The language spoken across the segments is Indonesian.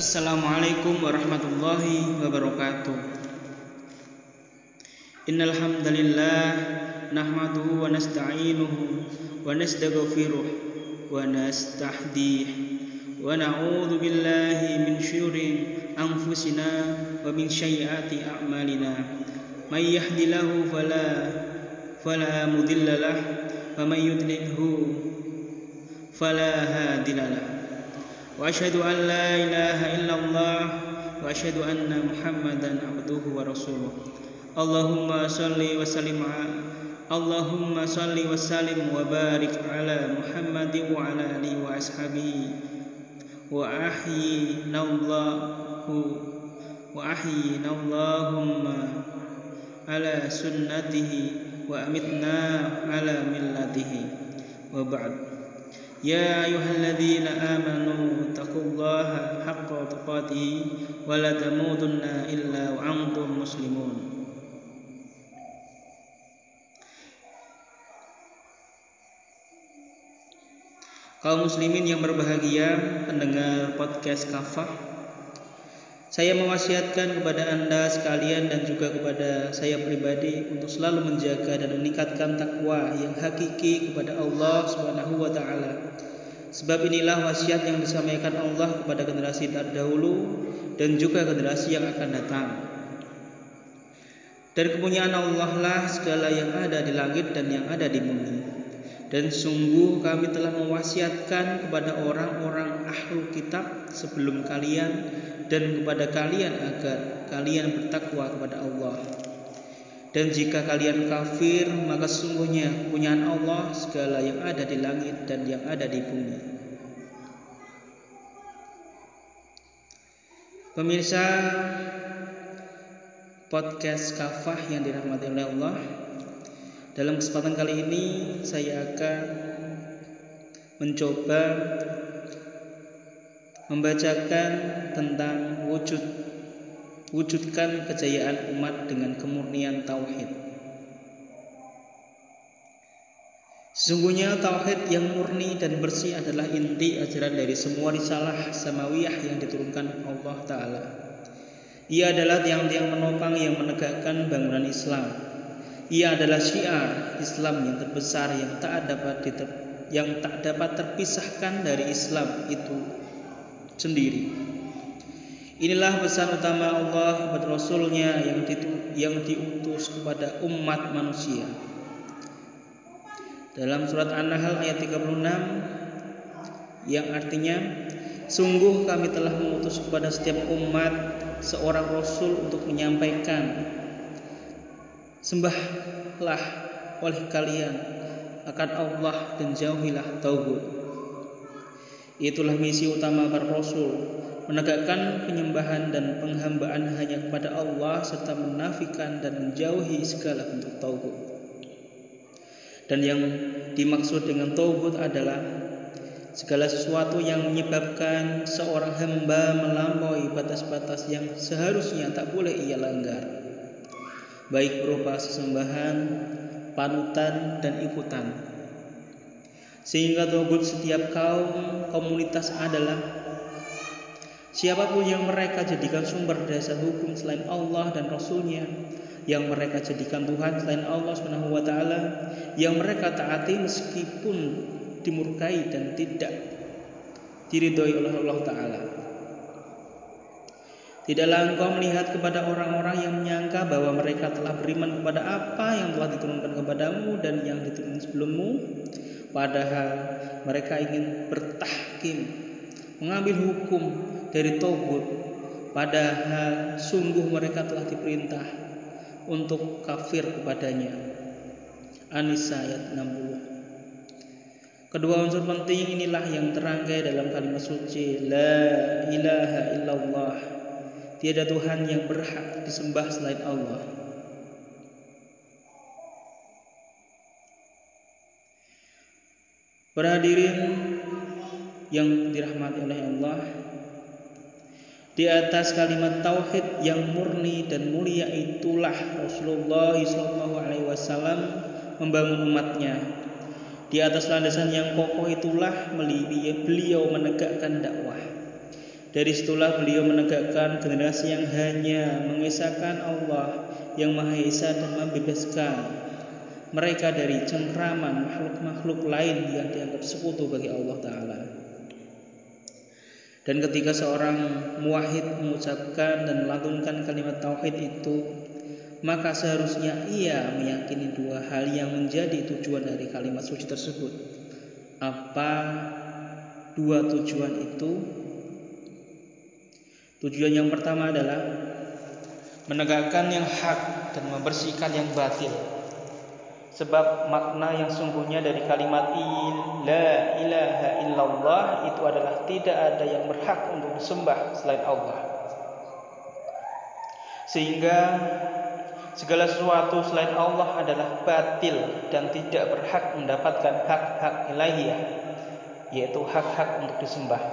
Assalamualaikum warahmatullahi wabarakatuh Innal hamdalillah nahmaduhu wa nasta'inuhu wa nastaghfiruh wa nastahdih wa na'udzu billahi min syururi anfusina wa min sayyiati a'malina may yahdihillahu fala fala mudilla lah wa may yudlilhu fala hadiyalah وأشهد أن لا إله إلا الله وأشهد أن محمدا عبده ورسوله. اللهم صل وسلم اللهم صل وسلم وبارك على محمد وعلى آله وأصحابه. وأحيينا الله وأحيينا اللهم على سنته وأمتنا على ملته. وبعد. يا أيها الذين آمنوا اتقوا الله حق تقاته ولا تموتن إلا وأنتم مسلمون Kaum muslimin yang berbahagia pendengar podcast kafah saya mewasiatkan kepada Anda sekalian dan juga kepada saya pribadi untuk selalu menjaga dan meningkatkan takwa yang hakiki kepada Allah Subhanahu wa taala Sebab inilah wasiat yang disampaikan Allah kepada generasi terdahulu dan juga generasi yang akan datang. Dan kepunyaan Allah lah segala yang ada di langit dan yang ada di bumi. Dan sungguh kami telah mewasiatkan kepada orang-orang ahlu kitab sebelum kalian dan kepada kalian agar kalian bertakwa kepada Allah. Dan jika kalian kafir, maka sungguhnya kepunyaan Allah segala yang ada di langit dan yang ada di bumi. Pemirsa podcast kafah yang dirahmati oleh Allah, dalam kesempatan kali ini saya akan mencoba membacakan tentang wujud wujudkan kejayaan umat dengan kemurnian tauhid. Sesungguhnya tauhid yang murni dan bersih adalah inti ajaran dari semua risalah samawiyah yang diturunkan Allah taala. Ia adalah tiang-tiang menopang yang menegakkan bangunan Islam. Ia adalah syiar Islam yang terbesar yang tak dapat yang tak dapat terpisahkan dari Islam itu sendiri. Inilah pesan utama Allah kepada Rasulnya yang, ditu, yang diutus kepada umat manusia. Dalam surat An-Nahl ayat 36 yang artinya Sungguh kami telah mengutus kepada setiap umat seorang rasul untuk menyampaikan Sembahlah oleh kalian akan Allah dan jauhilah tauhid. Itulah misi utama para rasul menegakkan penyembahan dan penghambaan hanya kepada Allah serta menafikan dan menjauhi segala bentuk tauhid. Dan yang dimaksud dengan tauhid adalah segala sesuatu yang menyebabkan seorang hamba melampaui batas-batas yang seharusnya tak boleh ia langgar. Baik berupa sesembahan, panutan dan ikutan. Sehingga tauhid setiap kaum komunitas adalah Siapa pun yang mereka jadikan sumber dasar hukum selain Allah dan Rasulnya, yang mereka jadikan Tuhan selain Allah Subhanahu wa taala, yang mereka taati meskipun dimurkai dan tidak diridhoi oleh Allah taala. Tidaklah engkau melihat kepada orang-orang yang menyangka bahwa mereka telah beriman kepada apa yang telah diturunkan kepadamu dan yang diturunkan sebelummu, padahal mereka ingin bertahkim, mengambil hukum dari Tauhid padahal sungguh mereka telah diperintah untuk kafir kepadanya. An-Nisa ayat 60 Kedua unsur penting inilah yang terangkai dalam kalimat suci La ilaha illallah. Tiada Tuhan yang berhak disembah selain Allah Para hadirin yang dirahmati oleh Allah di atas kalimat tauhid yang murni dan mulia itulah Rasulullah SAW membangun umatnya. Di atas landasan yang kokoh itulah beliau menegakkan dakwah. Dari situlah beliau menegakkan generasi yang hanya mengisahkan Allah yang Maha Esa dan membebaskan mereka dari cengkraman makhluk-makhluk lain yang dianggap sekutu bagi Allah Ta'ala. Dan ketika seorang muwahid mengucapkan dan melantunkan kalimat tauhid itu, maka seharusnya ia meyakini dua hal yang menjadi tujuan dari kalimat suci tersebut. Apa dua tujuan itu? Tujuan yang pertama adalah menegakkan yang hak dan membersihkan yang batil. Sebab makna yang sungguhnya dari kalimat la ilaha illallah itu adalah tidak ada yang berhak untuk disembah selain Allah. Sehingga segala sesuatu selain Allah adalah batil dan tidak berhak mendapatkan hak-hak ilahiyah, yaitu hak-hak untuk disembah.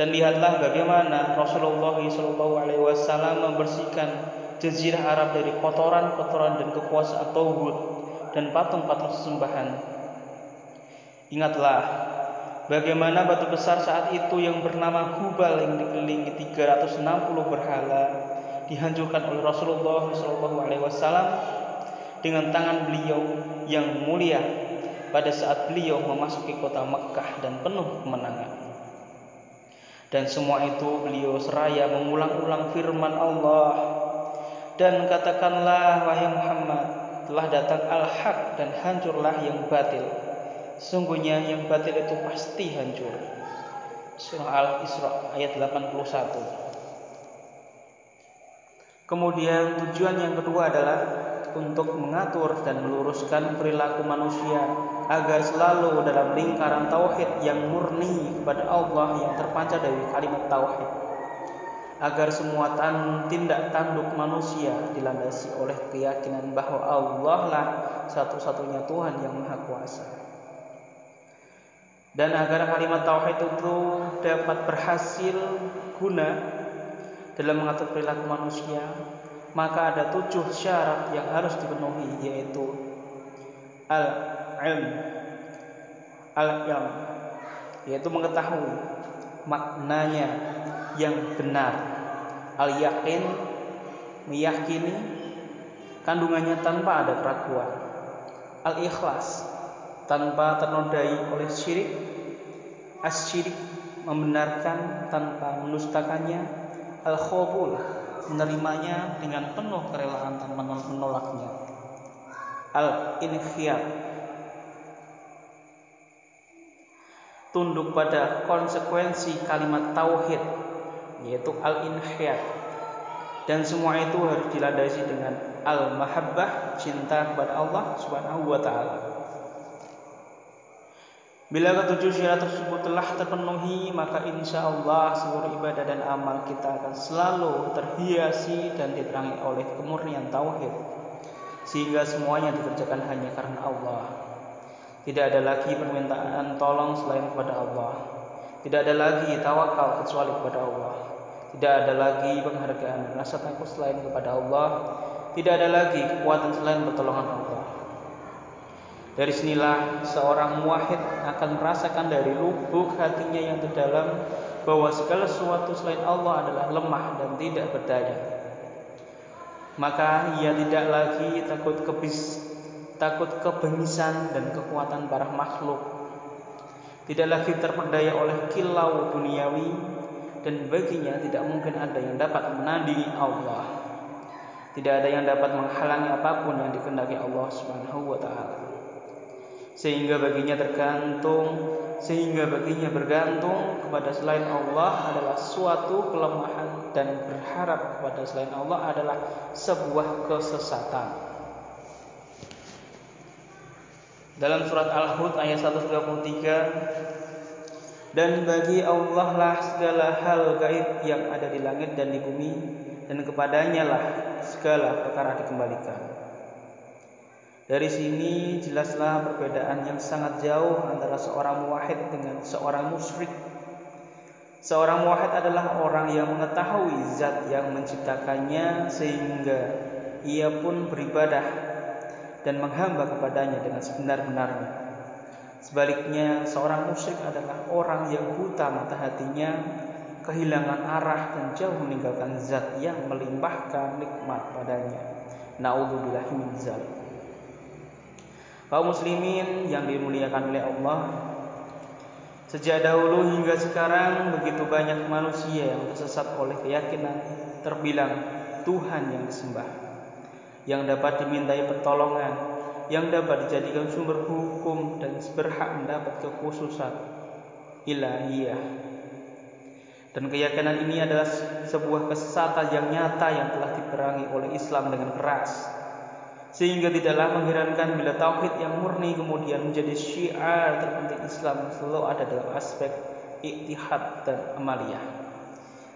Dan lihatlah bagaimana Rasulullah SAW membersihkan jazirah Arab dari kotoran-kotoran dan kekuasaan tauhid dan patung-patung sesembahan. Ingatlah bagaimana batu besar saat itu yang bernama Hubal yang dikelilingi 360 berhala dihancurkan oleh Rasulullah SAW dengan tangan beliau yang mulia pada saat beliau memasuki kota Mekkah dan penuh kemenangan. Dan semua itu beliau seraya mengulang-ulang firman Allah dan katakanlah wahai Muhammad telah datang al-haq dan hancurlah yang batil. Sungguhnya yang batil itu pasti hancur. Surah Al-Isra ayat 81. Kemudian tujuan yang kedua adalah untuk mengatur dan meluruskan perilaku manusia agar selalu dalam lingkaran tauhid yang murni kepada Allah yang terpancar dari kalimat tauhid agar semua tindak tanduk manusia dilandasi oleh keyakinan bahwa Allah lah satu-satunya Tuhan yang Maha Kuasa. Dan agar kalimat tauhid itu dapat berhasil guna dalam mengatur perilaku manusia, maka ada tujuh syarat yang harus dipenuhi yaitu al-ilm al-ilm yaitu mengetahui maknanya yang benar. Al yakin meyakini kandungannya tanpa ada keraguan. Al ikhlas tanpa ternodai oleh syirik. As syirik membenarkan tanpa menustakannya. Al khobul menerimanya dengan penuh kerelaan tanpa menolaknya. Al inkhiyat tunduk pada konsekuensi kalimat tauhid yaitu al-inhiyat dan semua itu harus dilandasi dengan al-mahabbah cinta kepada Allah Subhanahu wa taala. Bila ketujuh syarat tersebut telah terpenuhi, maka insya Allah seluruh ibadah dan amal kita akan selalu terhiasi dan diterangi oleh kemurnian tauhid, sehingga semuanya dikerjakan hanya karena Allah. Tidak ada lagi permintaan tolong selain kepada Allah. Tidak ada lagi tawakal kecuali kepada Allah. Tidak ada lagi penghargaan dan rasa takut selain kepada Allah. Tidak ada lagi kekuatan selain pertolongan Allah. Dari sinilah seorang muwahhid akan merasakan dari lubuk hatinya yang terdalam bahwa segala sesuatu selain Allah adalah lemah dan tidak berdaya. Maka ia tidak lagi takut kebis, takut kebengisan dan kekuatan para makhluk. Tidak lagi terperdaya oleh kilau duniawi dan baginya tidak mungkin ada yang dapat menandingi Allah. Tidak ada yang dapat menghalangi apapun yang dikehendaki Allah Subhanahu wa taala. Sehingga baginya tergantung sehingga baginya bergantung kepada selain Allah adalah suatu kelemahan dan berharap kepada selain Allah adalah sebuah kesesatan. Dalam surat Al-Hud ayat 133 dan bagi Allah lah segala hal gaib yang ada di langit dan di bumi dan kepadanya lah segala perkara dikembalikan. Dari sini jelaslah perbedaan yang sangat jauh antara seorang muwahhid dengan seorang musyrik. Seorang muwahhid adalah orang yang mengetahui zat yang menciptakannya sehingga ia pun beribadah dan menghamba kepadanya dengan sebenar-benarnya. Sebaliknya, seorang musyrik adalah orang yang buta mata hatinya kehilangan arah dan jauh meninggalkan zat yang melimpahkan nikmat padanya. Nauzubillahi min zalik. Kaum muslimin yang dimuliakan oleh Allah, sejak dahulu hingga sekarang begitu banyak manusia yang tersesat oleh keyakinan terbilang Tuhan yang disembah, yang dapat dimintai pertolongan, yang dapat dijadikan sumber hukum dan berhak mendapat kekhususan ilahiyah. Dan keyakinan ini adalah sebuah kesesatan yang nyata yang telah diperangi oleh Islam dengan keras. Sehingga tidaklah mengherankan bila tauhid yang murni kemudian menjadi syiar terpenting Islam selalu ada dalam aspek iktihad dan amaliyah.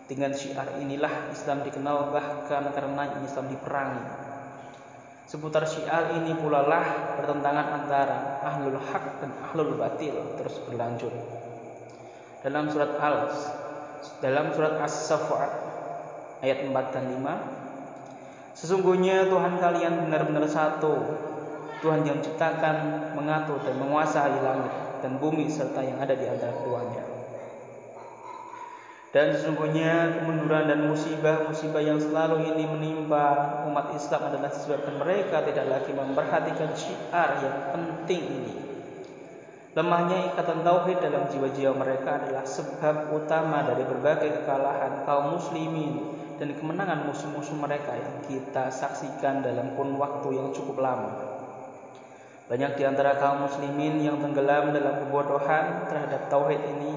Dengan syiar inilah Islam dikenal bahkan karena Islam diperangi. Seputar syiar ini pula lah pertentangan antara ahlul hak dan ahlul batil terus berlanjut. Dalam surat Al dalam surat As-Saffat ayat 4 dan 5 Sesungguhnya Tuhan kalian benar-benar satu Tuhan yang menciptakan, mengatur dan menguasai langit dan bumi serta yang ada di antara keduanya. Dan sesungguhnya kemunduran dan musibah-musibah yang selalu ini menimpa umat Islam adalah disebabkan mereka tidak lagi memperhatikan syiar yang penting ini. Lemahnya ikatan tauhid dalam jiwa-jiwa mereka adalah sebab utama dari berbagai kekalahan kaum muslimin dan kemenangan musuh-musuh mereka yang kita saksikan dalam kurun waktu yang cukup lama. Banyak di antara kaum muslimin yang tenggelam dalam kebodohan terhadap tauhid ini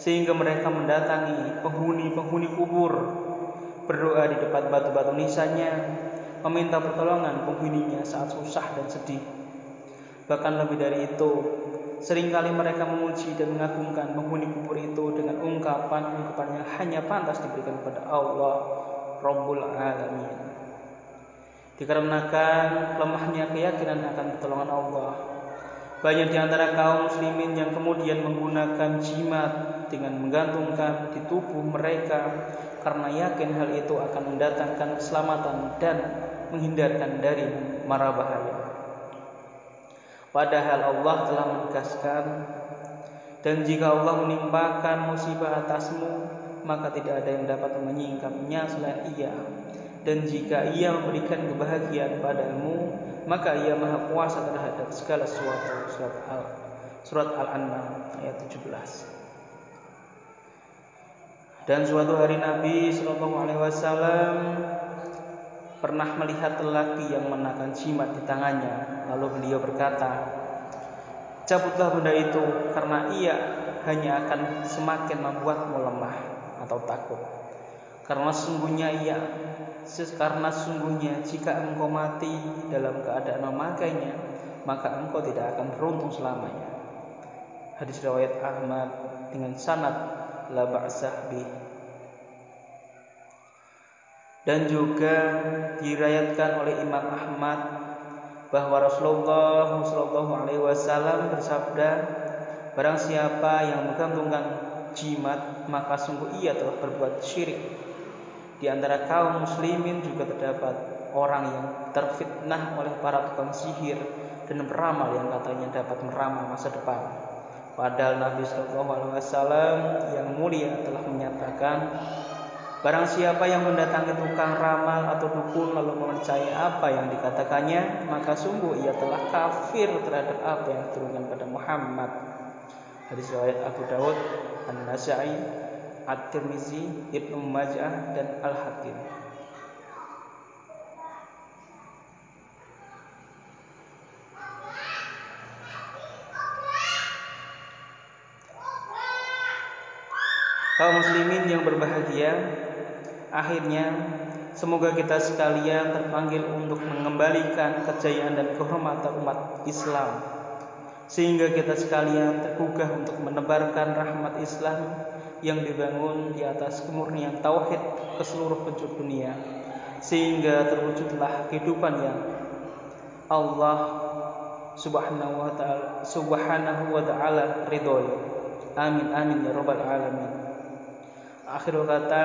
sehingga mereka mendatangi penghuni-penghuni kubur berdoa di depan batu-batu nisannya meminta pertolongan penghuninya saat susah dan sedih. Bahkan lebih dari itu, Seringkali mereka memuji dan mengagungkan penghuni kubur itu dengan ungkapan-ungkapan yang hanya pantas diberikan kepada Allah Rabbul Alamin. Dikarenakan lemahnya keyakinan akan pertolongan Allah, banyak di antara kaum muslimin yang kemudian menggunakan jimat dengan menggantungkan di tubuh mereka karena yakin hal itu akan mendatangkan keselamatan dan menghindarkan dari mara bahaya. Padahal Allah telah menegaskan dan jika Allah menimpakan musibah atasmu maka tidak ada yang dapat menyingkapnya selain Ia. Dan jika Ia memberikan kebahagiaan padamu maka Ia maha kuasa terhadap segala sesuatu. Surat Al surat Al-An'am ayat 17 dan suatu hari Nabi Shallallahu Alaihi Wasallam pernah melihat lelaki yang menakan jimat di tangannya. Lalu beliau berkata, "Cabutlah benda itu karena ia hanya akan semakin membuatmu lemah atau takut. Karena sungguhnya ia karena sungguhnya jika engkau mati dalam keadaan memakainya, maka engkau tidak akan beruntung selamanya." Hadis riwayat Ahmad dengan sanad la ba'sah dan juga dirayatkan oleh Imam Ahmad bahwa Rasulullah Shallallahu Alaihi Wasallam bersabda, barang siapa yang menggantungkan jimat maka sungguh ia telah berbuat syirik. Di antara kaum muslimin juga terdapat orang yang terfitnah oleh para tukang sihir dan peramal yang katanya dapat meramal masa depan. Padahal Nabi Shallallahu Alaihi Wasallam yang mulia telah menyatakan Barang siapa yang mendatangi tukang ramal atau dukun lalu mempercayai apa yang dikatakannya, maka sungguh ia telah kafir terhadap apa yang diturunkan pada Muhammad. Hadis riwayat Abu Dawud, An-Nasai, At-Tirmizi, Ibnu Majah dan Al-Hakim. Kaum muslimin yang berbahagia, Akhirnya, semoga kita sekalian terpanggil untuk mengembalikan kejayaan dan kehormatan umat Islam. Sehingga kita sekalian tergugah untuk menebarkan rahmat Islam yang dibangun di atas kemurnian tauhid ke seluruh penjuru dunia. Sehingga terwujudlah kehidupan yang Allah Subhanahu wa taala Subhanahu wa taala ridhoi. Amin amin ya rabbal alamin. Akhirul kata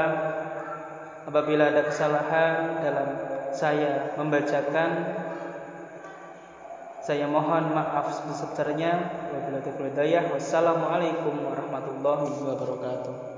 apabila ada kesalahan dalam saya membacakan saya mohon maaf sebesar-besarnya wabillahi taufiq wassalamualaikum warahmatullahi wabarakatuh